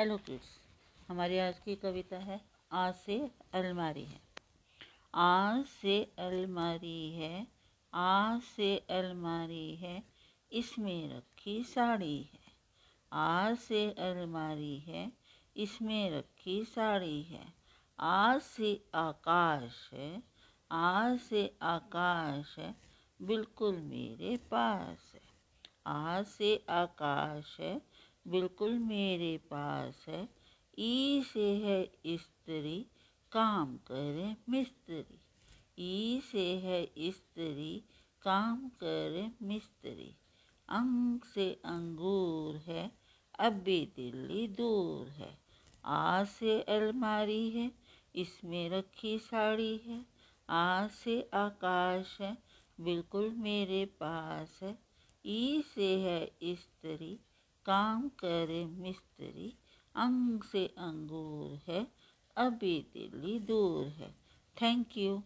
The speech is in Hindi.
हेलो किड्स हमारी आज की कविता है, आज से अलमारी है। आ से अलमारी है आ से अलमारी है, इसमें रखी साड़ी है। आज से अलमारी है, इसमें रखी साड़ी है। आ से आकाश है आ से आकाश है, बिल्कुल मेरे पास है। आज से आकाश है बिल्कुल मेरे पास है। ई से है स्त्री, काम करे मिस्त्री। ई से है स्त्री, काम करे मिस्त्री। अंग से अंगूर है, अब दिल्ली दूर है। आ से अलमारी है, इसमें रखी साड़ी है। आ से आकाश है, बिल्कुल मेरे पास है। ई से है स्त्री काम करे मिस्त्री अंग से अंगूर है अभी दिल्ली दूर है। Thank you